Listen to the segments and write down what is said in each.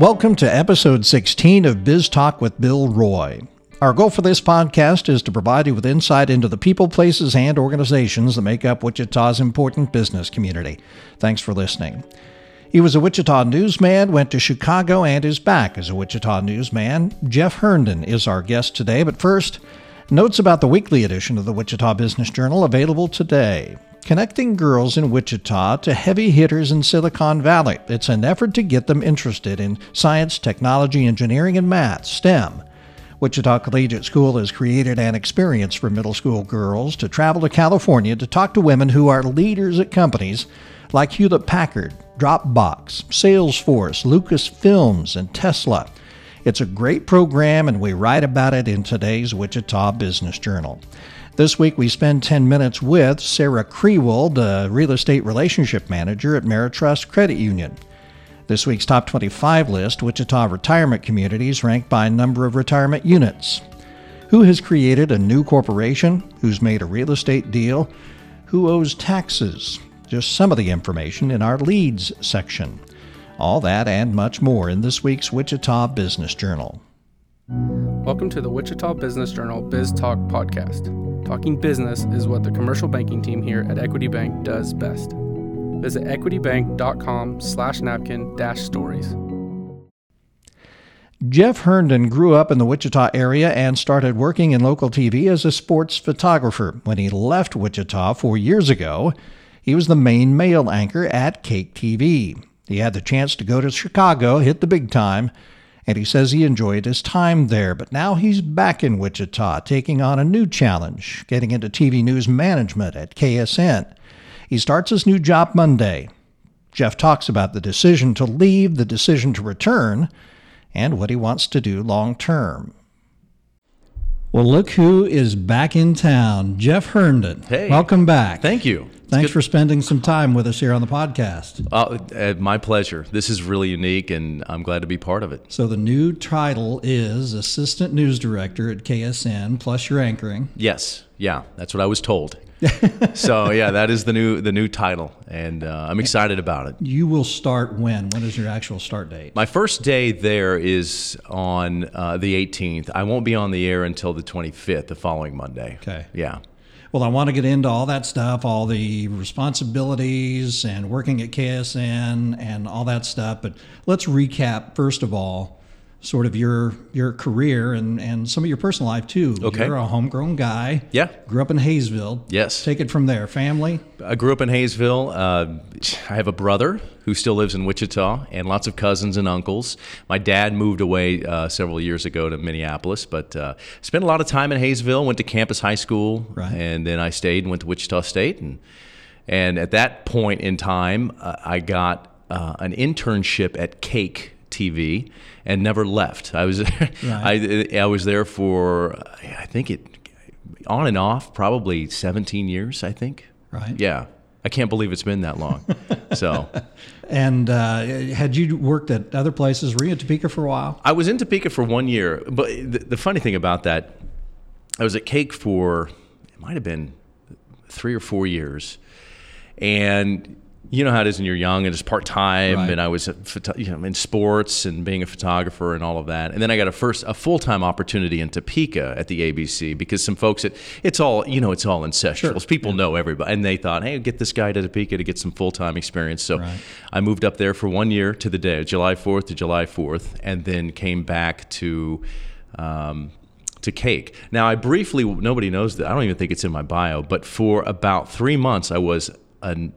Welcome to episode 16 of Biz Talk with Bill Roy. Our goal for this podcast is to provide you with insight into the people, places, and organizations that make up Wichita's important business community. Thanks for listening. He was a Wichita newsman, went to Chicago, and is back as a Wichita newsman. Jeff Herndon is our guest today, but first, notes about the weekly edition of the Wichita Business Journal available today. Connecting girls in Wichita to heavy hitters in Silicon Valley. It's an effort to get them interested in science, technology, engineering, and math, STEM. Wichita Collegiate School has created an experience for middle school girls to travel to California to talk to women who are leaders at companies like Hewlett Packard, Dropbox, Salesforce, Lucasfilms, and Tesla. It's a great program, and we write about it in today's Wichita Business Journal. This week, we spend 10 minutes with Sarah Krewald, the real estate relationship manager at Meritrust Credit Union. This week's top 25 list Wichita retirement communities ranked by number of retirement units. Who has created a new corporation? Who's made a real estate deal? Who owes taxes? Just some of the information in our leads section. All that and much more in this week's Wichita Business Journal. Welcome to the Wichita Business Journal Biz Talk podcast. Talking business is what the commercial banking team here at Equity Bank does best. Visit equitybank.com slash napkin dash stories. Jeff Herndon grew up in the Wichita area and started working in local TV as a sports photographer. When he left Wichita four years ago, he was the main male anchor at KAKE TV. He had the chance to go to Chicago, hit the big time, and he says he enjoyed his time there. But now he's back in Wichita, taking on a new challenge, getting into TV news management at KSN. He starts his new job Monday. Jeff talks about the decision to leave, the decision to return, and what he wants to do long term. Well, look who is back in town. Jeff Herndon. Hey. Welcome back. Thank you. Thanks for spending some time with us here on the podcast. Uh, uh, my pleasure. This is really unique, and I'm glad to be part of it. So, the new title is Assistant News Director at KSN, plus you're anchoring. Yes, yeah, that's what I was told. so yeah, that is the new the new title, and uh, I'm excited about it. You will start when? When is your actual start date? My first day there is on uh, the 18th. I won't be on the air until the 25th, the following Monday. Okay. Yeah. Well, I want to get into all that stuff, all the responsibilities and working at KSN and all that stuff. But let's recap, first of all, sort of your your career and, and some of your personal life too. Okay. You're a homegrown guy. Yeah. Grew up in Haysville. Yes. Take it from there. Family? I grew up in Haysville. Uh, I have a brother who still lives in Wichita and lots of cousins and uncles. My dad moved away uh, several years ago to Minneapolis, but uh, spent a lot of time in Haysville, went to campus high school, Right. and then I stayed and went to Wichita State. And, and at that point in time, uh, I got uh, an internship at KAKE TV and never left. I was I, I was there for I think it on and off probably 17 years. I think. Right. Yeah. I can't believe it's been that long. so And uh, had you worked at other places? Were you at Topeka for a while? I was in Topeka for one year, but the, the funny thing about that, I was at KAKE for it might have been three or four years, and you know how it is when you're young and it's part time, Right. and I was at you know, in sports and being a photographer and all of that, and then I got a first a full time opportunity in Topeka at the ABC because some folks it it's all you know it's all incestuals. People know everybody, and they thought, hey, get this guy to Topeka to get some full time experience. So Right. I moved up there for one year to the day, July 4th to July 4th, and then came back to. Um, to KAKE. Now, I briefly, nobody knows that. I don't even think it's in my bio, but for about three months, I was an,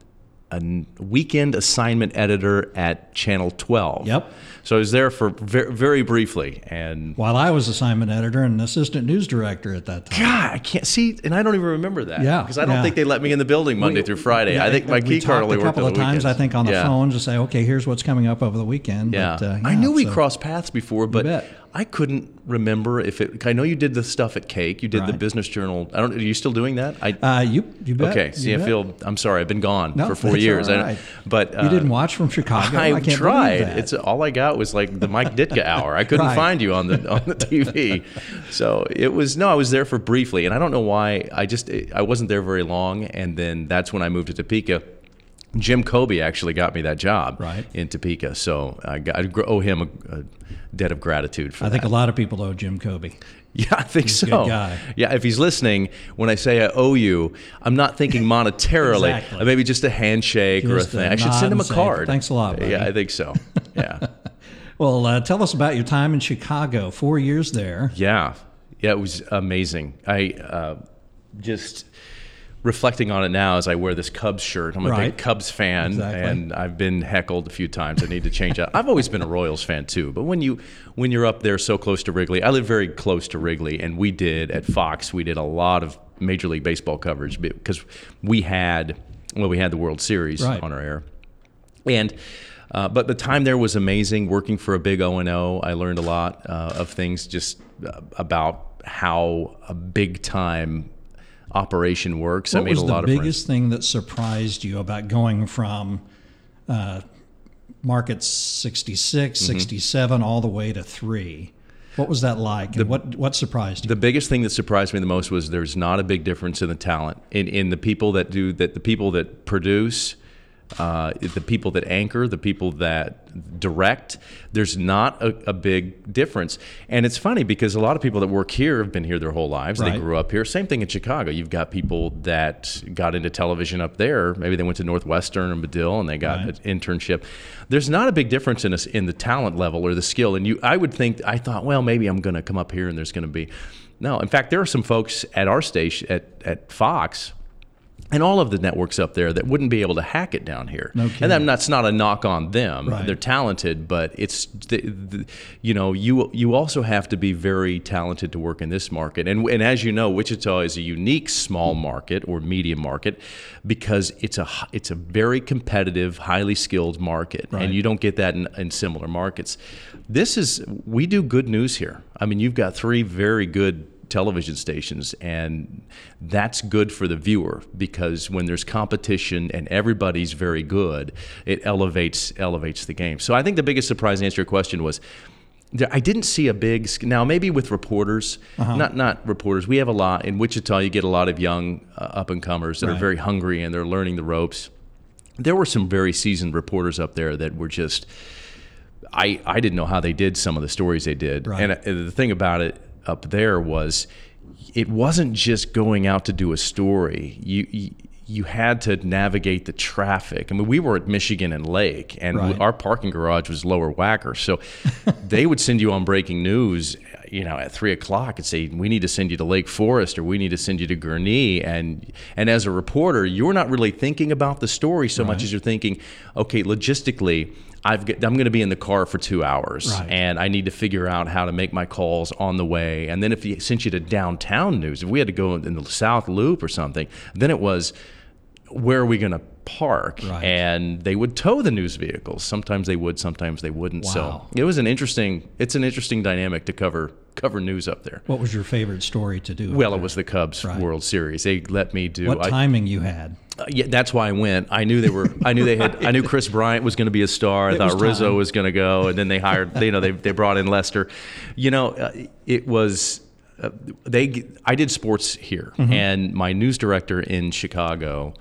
a weekend assignment editor at Channel 12. Yep. So I was there for very, very briefly. And While I was assignment editor and assistant news director at that time. God, I can't see, and I don't even remember that. Yeah, Because I don't yeah. think they let me in the building Monday through Friday. Yeah, I think my we key card only a worked couple on of times. I think on the Yeah. phone to say, okay, here's what's coming up over the weekend. Yeah. But, uh, I knew we so- crossed paths before, but. I couldn't remember if it. I know you did the stuff at KAKE. You did the Business Journal. I don't. Are you still doing that? I. Uh, you, you bet. okay. See, you I bet. feel. I'm sorry. I've been gone No, for four years. all I- but uh, You didn't watch from Chicago. I, I, can't tried. It's all I got was like the Mike Ditka hour. I couldn't Right. find you on the on the TV. So it was no. I was there for briefly, and I don't know why. I just I wasn't there very long, and then that's when I moved to Topeka Jim Kobe actually got me that job Right. in Topeka, so I, got, I owe him a, a debt of gratitude for I that. think a lot of people owe Jim Kobe. Yeah, I think a so. good guy. Yeah, if he's listening, when I say I owe you, I'm not thinking monetarily. Exactly. Uh, Maybe just a handshake or a thing. I should send him a card. "Thanks a lot, buddy." Yeah, I think so. Yeah, Well, uh, tell us about your time in Chicago. Four years there. yeah, yeah. It was amazing. I uh, just reflecting on it now as I wear this Cubs shirt. I'm a Right. big Cubs fan, Exactly. and I've been heckled a few times. I need to change that. I've always been a Royals fan too, but when you when you're up there so close to Wrigley, I live very close to Wrigley, and we did at Fox. We did a lot of Major League Baseball coverage because we had well, we had the World Series Right. on our air, and. Uh, but the time there was amazing. Working for a big O and O, I learned a lot uh, of things just uh, about how a big time operation works. What I made was a the lot of friends. biggest thing that surprised you about going from uh, markets 66, Mm-hmm. 67, all the way to three? What was that like? And what what surprised you? The biggest thing that surprised me the most was there's not a big difference in the talent in, in the people that do that the people that produce uh, the people that anchor the people that direct there's not a, a big difference. And it's funny because a lot of people that work here have been here their whole lives. They grew up here. Same thing in chicago. You've got people that got into television up there. Maybe they went to northwestern or medill and they got Right. an internship. There's not a big difference in us in the talent level or the skill. And you i would think i thought well maybe i'm going to come up here and there's going to be no. In fact there are some folks at our station at, at fox and all of the networks up there that wouldn't be able to hack it down here. No and kidding. that's not a knock on them. Right. They're talented, but it's the, the, you know you you also have to be very talented to work in this market. And and as you know, Wichita is a unique small market or medium market because it's a it's a very competitive, highly skilled market, Right. and you don't get that in, in similar markets. This is we do good news here. I mean, you've got three very good television stations and that's good for the viewer because when there's competition and everybody's very good it elevates elevates the game so i think the biggest surprise to answer your question was I didn't see a big now maybe with reporters Uh-huh. not not reporters we have a lot in Wichita you get a lot of young uh, up and comers that are very hungry and they're learning the ropes there were some very seasoned reporters up there that were just I, I didn't know how they did some of the stories they did. Right. And uh, the thing about it up there was it wasn't just going out to do a story. You, you you had to navigate the traffic. I mean, we were at Michigan and Lake, and Right. our parking garage was lower Wacker. So they would send you on breaking news, you know, at three o'clock and say, "We need to send you to Lake Forest, or we need to send you to Gurnee." And and as a reporter, you're not really thinking about the story so much as you're thinking, "Okay, logistically." I've got, I'm going to be in the car for two hours, Right. and I need to figure out how to make my calls on the way. And then if he sent you to downtown news, if we had to go in the South Loop or something, then it was where are we going to park? Right. And they would tow the news vehicles. Sometimes they would, sometimes they wouldn't. Wow. So it was an interesting. It's an interesting dynamic to cover cover news up there. What was your favorite story to do? Well, it was the Cubs Right. World Series. They let me do. what I- timing you had? uh, yeah, that's why I went. I knew they were. I knew they had. I knew Kris Bryant was going to be a star. I It thought was Rizzo time. was going to go, and then they hired. You know, they they brought in Lester. You know, uh, it was. Uh, they. I did sports here, Mm-hmm. and my news director in Chicago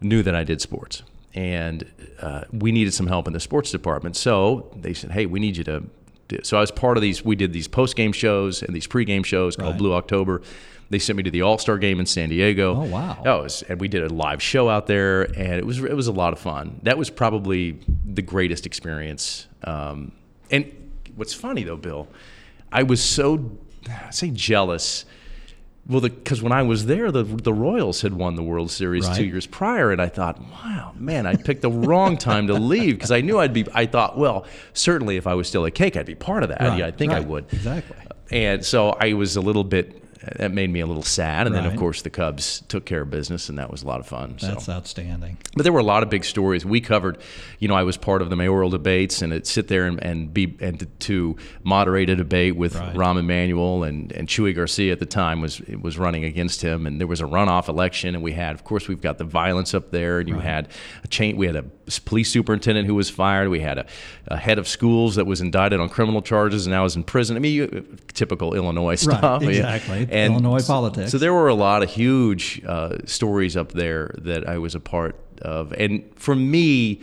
knew that I did sports, and uh, we needed some help in the sports department. So they said, "Hey, we need you to." Do-" So I was part of these. We did these post game shows and these pre game shows called Right. Blue October. They sent me to the All Star game in San Diego. Oh, wow. Oh, was, and we did a live show out there, and it was it was a lot of fun. That was probably the greatest experience. Um, and what's funny though, Bill, I was so I say jealous. Well, because when I was there, the the Royals had won the World Series Right. two years prior, and I thought, wow, man, I picked the wrong time to leave because I knew I'd be. I thought, well, certainly if I was still at KAKE, I'd be part of that. Right, Yeah, I think I would. exactly. And so I was a little bit. That made me a little sad, and then of course the Cubs took care of business, and that was a lot of fun. That's so. outstanding. But there were a lot of big stories we covered. You know, I was part of the mayoral debates, and it sit there and, and be and to, to moderate a debate with Right. Rahm Emanuel and and Chuy Garcia at the time was was running against him, and there was a runoff election, and we had, of course, we've got the violence up there, and you had a chain. We had a police superintendent who was fired. We had a, a head of schools that was indicted on criminal charges and now is in prison. I mean, you, typical Illinois stuff. Yeah. Exactly. Illinois so- politics. So there were a lot of huge uh, stories up there that I was a part of and for me,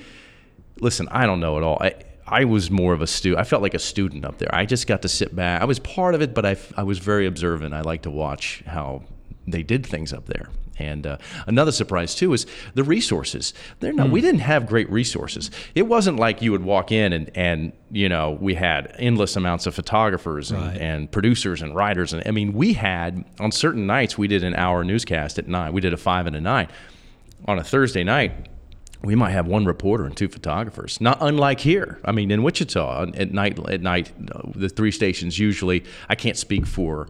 listen, I don't know at all. I, I was more of a student. I felt like a student up there. I just got to sit back. I was part of it, but I, I was very observant. I like to watch how they did things up there. And uh, another surprise too is the resources. They're not. Mm. We didn't have great resources. It wasn't like you would walk in and and you know we had endless amounts of photographers and, right. and producers and writers. And I mean, we had on certain nights we did an hour newscast at nine. We did a five and a nine. On a Thursday night, we might have one reporter and two photographers. Not unlike here. I mean, in Wichita at night, at night, the three stations usually. I can't speak for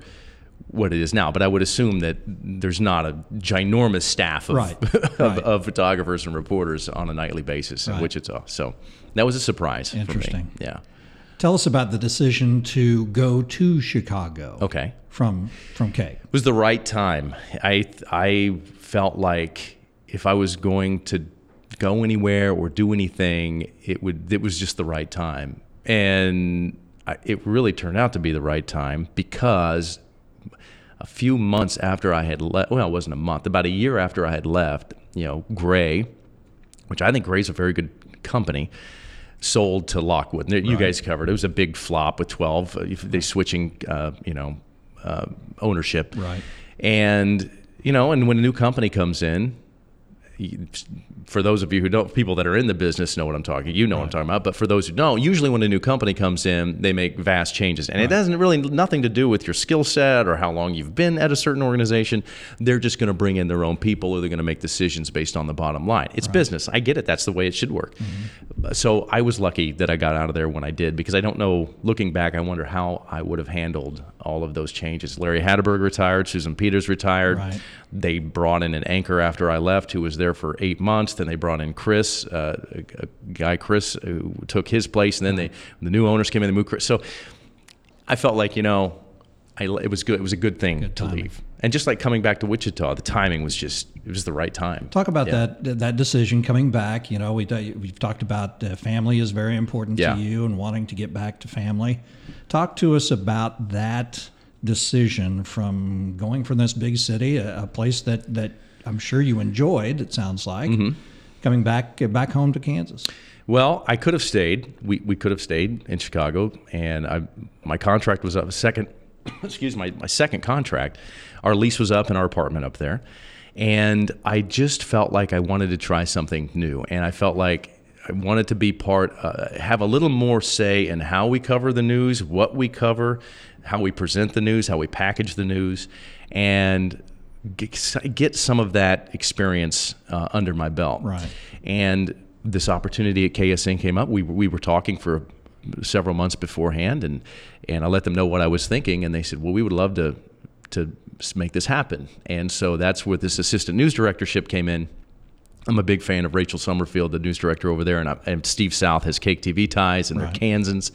what it is now, but I would assume that there's not a ginormous staff of, right. of, right. of, photographers and reporters on a nightly basis in Wichita. So that was a surprise. Interesting. Yeah. Tell us about the decision to go to Chicago. Okay. From from K. It was the right time. I I felt like if I was going to go anywhere or do anything, it would it was just the right time. And it really turned out to be the right time because a few months after I had left, well, it wasn't a month, about a year after I had left, you know, Gray, which I think Gray's a very good company, sold to Lockwood. You right. guys covered it. was a big flop with 12. Uh, they switching, uh, you know, uh, ownership. Right. And, you know, and when a new company comes in, for those of you who don't, people that are in the business know what I'm talking. You know right. what I'm talking about. But for those who don't, usually when a new company comes in, they make vast changes, and right. it doesn't really nothing to do with your skill set or how long you've been at a certain organization. They're just going to bring in their own people, or they're going to make decisions based on the bottom line. It's right. business. I get it. That's the way it should work. Mm-hmm. So I was lucky that I got out of there when I did, because I don't know. Looking back, I wonder how I would have handled all of those changes. Larry Hatterberg retired. Susan Peters retired. They brought in an anchor after I left, who was there for eight months. Then they brought in Chris, uh, a, guy Chris, who took his place, and then they the new owners came in and moved Chris. So I felt like you know, I, it was good. It was a good thing good to leave. And just like coming back to Wichita, the timing was just it was the right time. Talk about yeah. that that decision coming back. You know, we we've talked about uh, family is very important yeah. to you and wanting to get back to family. Talk to us about that decision from going from this big city, a, a place that, that I'm sure you enjoyed, it sounds like, mm-hmm. coming back back home to Kansas? Well, I could have stayed. We, we could have stayed in Chicago, and I, my contract was up. Second, excuse my my second contract, our lease was up in our apartment up there, and I just felt like I wanted to try something new, and I felt like I wanted to be part, uh, have a little more say in how we cover the news, what we cover, how we present the news, how we package the news, and get, some of that experience uh, under my belt. Right. And this opportunity at KSN came up. We, we were talking for several months beforehand, and and I let them know what I was thinking, and they said, "Well, we would love to to make this happen." And so that's where this assistant news directorship came in. I'm a big fan of Rachel Summerfield, the news director over there, and, I, and Steve South has KAKE TV ties, and right. they're Kansans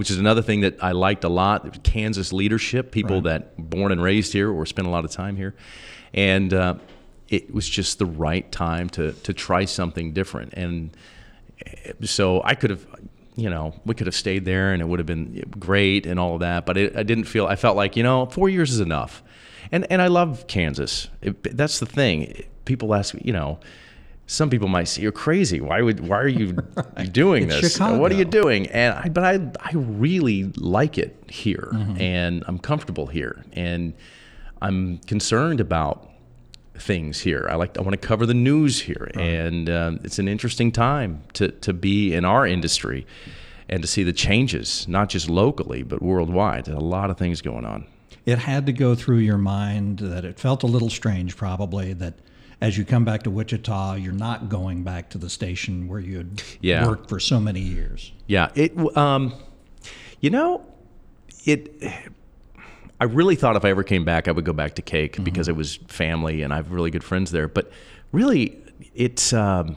which is another thing that I liked a lot. Kansas leadership, people right. that born and raised here or spent a lot of time here, and uh, it was just the right time to to try something different. And eh, so I could have, you know, we could have stayed there and it would have been great and all of that. But it, I didn't feel. I felt like you know, four years is enough. And and I love Kansas. It, that's the thing. People ask me, you know some people might say you're crazy. Why would why are you doing this? Chicago. What are you doing? And I, but I I really like it here, mm-hmm. and I'm comfortable here, and I'm concerned about things here. I like I want to cover the news here, right. and um, it's an interesting time to to be in our industry and to see the changes, not just locally but worldwide. There's a lot of things going on. It had to go through your mind that it felt a little strange, probably that as you come back to Wichita, you're not going back to the station where you had yeah. worked for so many years. Yeah, it. Um, you know, it. I really thought if I ever came back, I would go back to KAKE mm-hmm. because it was family and I have really good friends there. But really, it's um,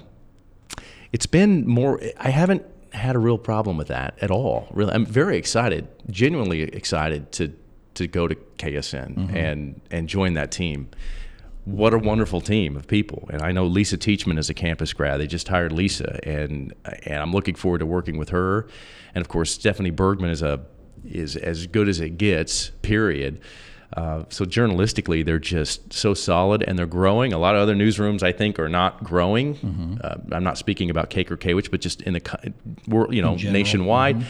it's been more. I haven't had a real problem with that at all. Really, I'm very excited, genuinely excited to to go to KSN mm-hmm. and and join that team what a wonderful team of people. And I know Lisa Teachman is a campus grad. They just hired Lisa, and and I'm looking forward to working with her. And of course, Stephanie Bergman is a is as good as it gets. Period. Uh, so journalistically, they're just so solid and they're growing. A lot of other newsrooms, I think, are not growing. Mm-hmm. Uh, I'm not speaking about KAKE or Kwich, but just in the world, you know, nationwide. Mm-hmm.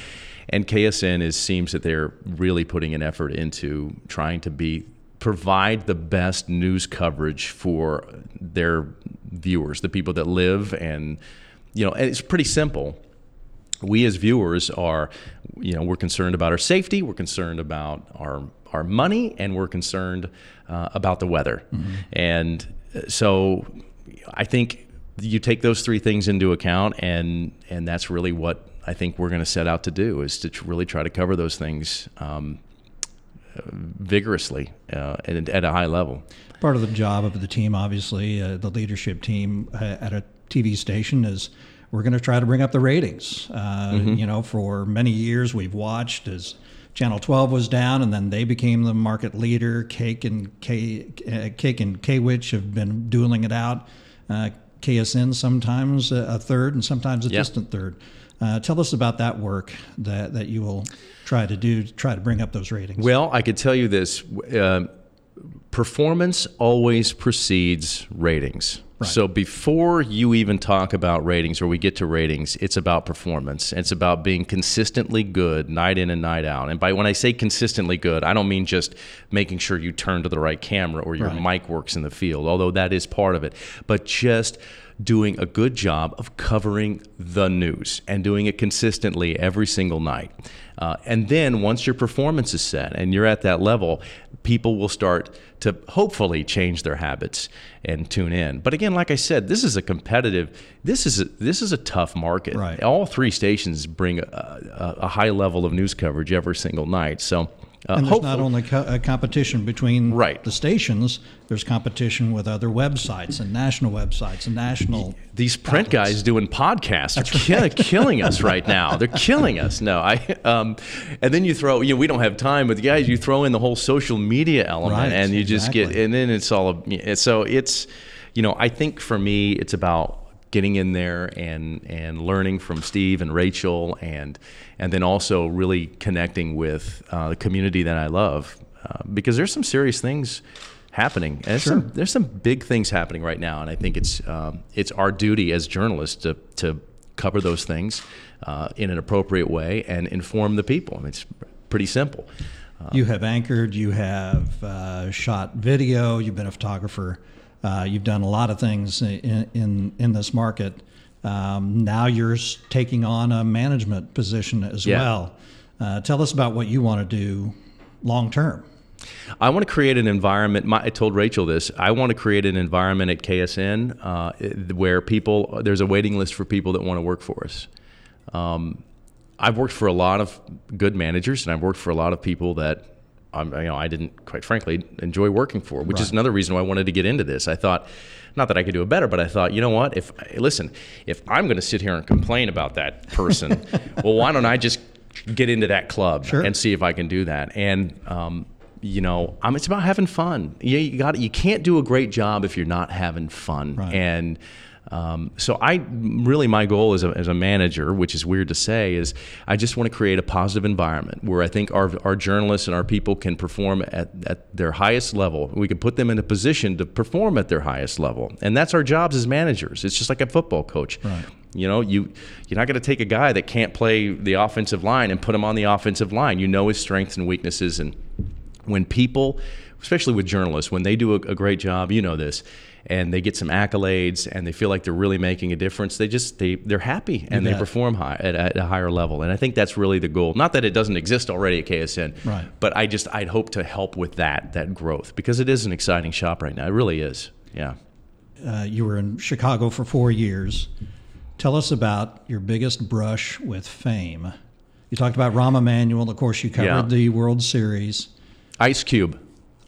And KSN is seems that they're really putting an effort into trying to be provide the best news coverage for their viewers, the people that live and you know, and it's pretty simple. We as viewers are, you know, we're concerned about our safety, we're concerned about our our money, and we're concerned uh, about the weather. And uh, so, I think you take those three things into account, and and that's really what I think we're going to set out to do is to really try to cover those things um, uh, vigorously uh, and at a high level. Part of the job of the team, obviously, uh, the leadership team uh, at a TV station is we're going to try to bring up the ratings. Uh, You know, for many years we've watched as Channel 12 was down, and then they became the market leader. KAKE and K, uh, KAKE and Kwich have been dueling it out. Uh, KSN sometimes a, a third, and sometimes a Yeah. distant third. Uh, tell us about that work that, that you will try to do to try to bring up those ratings. Well, I could tell you this: uh, performance always precedes ratings. So before you even talk about ratings or we get to ratings, it's about performance. It's about being consistently good night in and night out. And by when I say consistently good, I don't mean just making sure you turn to the right camera or your mic works in the field, although that is part of it, but just doing a good job of covering the news and doing it consistently every single night. Uh, and then once your performance is set and you're at that level, people will start to hopefully change their habits and tune in. But again, like I said, this is a competitive. This is a, this is a tough market. Right. All three stations bring a, a, a high level of news coverage every single night. So. Uh, And there's not only co- a competition between Right. the stations, there's competition with other websites and national websites and national. these print outlets. guys doing podcasts are ki- killing us right now. They're killing us. No, I. Um, and then you throw. You know, we don't have time, but the guys, you throw in the whole social media element, Right, and you just get. And then it's all. So it's, you know, I think for me, it's about getting in there and and learning from Steve and Rachel, and and then also really connecting with uh, the community that I love, uh, because there's some serious things happening. And there's, some, there's some big things happening right now, and I think it's um, it's our duty as journalists to to cover those things uh, in an appropriate way and inform the people. I mean, it's pretty simple. You have anchored, you have uh, shot video, you've been a photographer, uh, you've done a lot of things in in, in this market. Um, now you're taking on a management position as Yeah. well. Uh, tell us about what you want to do long term. I want to create an environment. My, I told Rachel this. I want to create an environment at KSN uh, where people there's a waiting list for people that want to work for us. Um, I've worked for a lot of good managers, and I've worked for a lot of people that I'm, you know I didn't quite frankly enjoy working for, which is another reason why I wanted to get into this. I thought not that I could do it better, but I thought you know what? If listen, if I'm going to sit here and complain about that person, well, why don't I just get into that club Sure. and see if I can do that? And um, you know, um, it's about having fun. You, you got you can't do a great job if you're not having fun. Right. And um, so I really my goal as a, as a manager, which is weird to say, is I just want to create a positive environment where I think our, our journalists and our people can perform at, at their highest level. We can put them in a position to perform at their highest level, and that's our jobs as managers. It's just like a football coach. Right. You know, you you're not going to take a guy that can't play the offensive line and put him on the offensive line. You know his strengths and weaknesses, and when people, especially with journalists, when they do a, a great job, you know this, and they get some accolades and they feel like they're really making a difference, they just they they're happy and they perform high at, at a higher level. And I think that's really the goal. Not that it doesn't exist already at KSN, Right. but I just I'd hope to help with that that growth because it is an exciting shop right now. It really is. Yeah. Uh, you were in Chicago for four years. Tell us about your biggest brush with fame. You talked about Rahm Emanuel. Of course, you covered Yeah. the World Series. Ice Cube.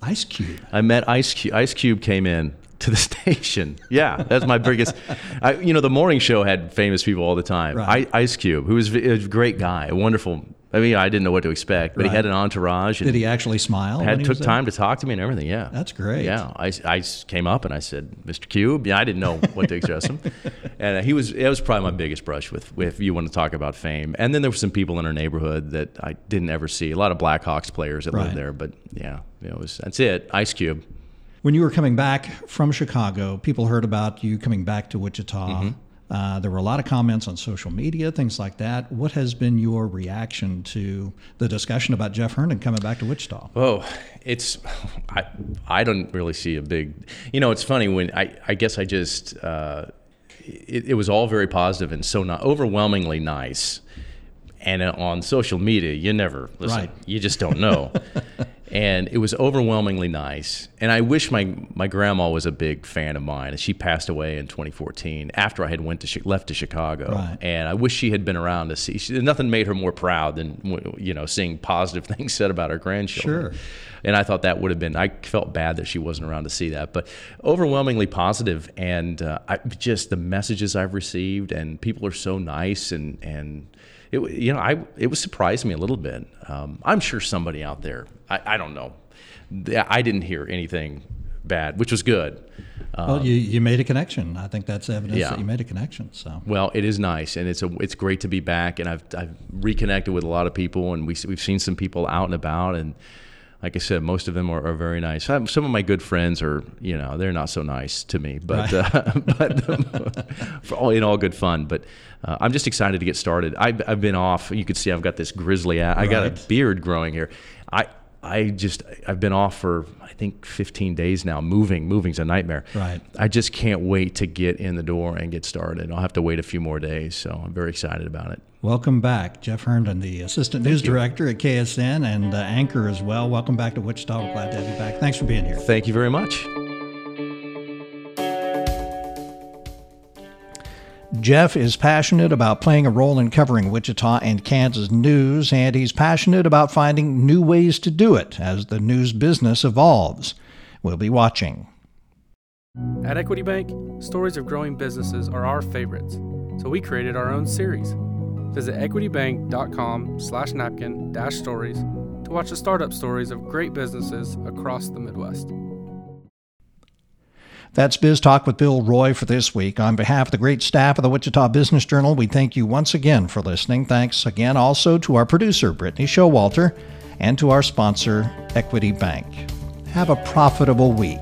Ice Cube. I met Ice Cube. Ice Cube came in to the station. Yeah, that's my biggest. I, you know, the morning show had famous people all the time. Right. I, Ice Cube, who was a great guy, a wonderful. I mean, I didn't know what to expect, but Right. he had an entourage. And Did he actually smile? had he took time to talk to me and everything. Yeah, That's great. Yeah, I, I came up and I said, "Mr. Cube." Yeah, I didn't know what to address him, and uh, he was. It was probably my biggest brush with, with. If you want to talk about fame, and then there were some people in our neighborhood that I didn't ever see. A lot of Blackhawks players that Right. lived there, but yeah, it was that's it. Ice Cube. When you were coming back from Chicago, people heard about you coming back to Wichita. Mm-hmm. Uh, there were a lot of comments on social media, things like that. What has been your reaction to the discussion about Jeff Herndon coming back to Wichita? Oh, it's I I don't really see a big. You know, it's funny when I I guess I just uh, it, it was all very positive and so not overwhelmingly nice. And on social media, you never listen. Right. You just don't know. and it was overwhelmingly nice. And I wish my my grandma was a big fan of mine. She passed away in 2014 after I had went to left to Chicago. Right. And I wish she had been around to see. She, nothing made her more proud than you know seeing positive things said about her grandchildren. Sure. And I thought that would have been. I felt bad that she wasn't around to see that, but overwhelmingly positive, and uh, I, just the messages I've received, and people are so nice, and and it you know I it was surprised me a little bit. Um, I'm sure somebody out there, I, I don't know, I didn't hear anything bad, which was good. Um, Well, you, you made a connection. I think that's evidence Yeah. that you made a connection. So Well, it is nice, and it's a it's great to be back, and I've I've reconnected with a lot of people, and we we've seen some people out and about, and like I said, most of them are, are very nice. Some some of my good friends are, you know, they're not so nice to me, but uh, but for all in all good fun. But uh, I'm just excited to get started. I've I've been off. You can see I've got this grizzly. I got a beard growing here. I. I just I've been off for I think 15 days now. Moving, moving's a nightmare. Right. I just can't wait to get in the door and get started. I'll have to wait a few more days, so I'm very excited about it. Welcome back, Jeff Herndon, the assistant news you. director at KSN and uh, anchor as well. Welcome back to Wichita. We're glad to have you back. Thanks for being here. Thank you very much. Jeff is passionate about playing a role in covering Wichita and Kansas news, and he's passionate about finding new ways to do it as the news business evolves. We'll be watching. At Equity Bank, stories of growing businesses are our favorites, so we created our own series. Visit equitybank.com slash napkin dash stories to watch the startup stories of great businesses across the Midwest. That's Biz Talk with Bill Roy for this week. On behalf of the great staff of the Wichita Business Journal, we thank you once again for listening. Thanks again also to our producer, Brittany Showalter, and to our sponsor, Equity Bank. Have a profitable week.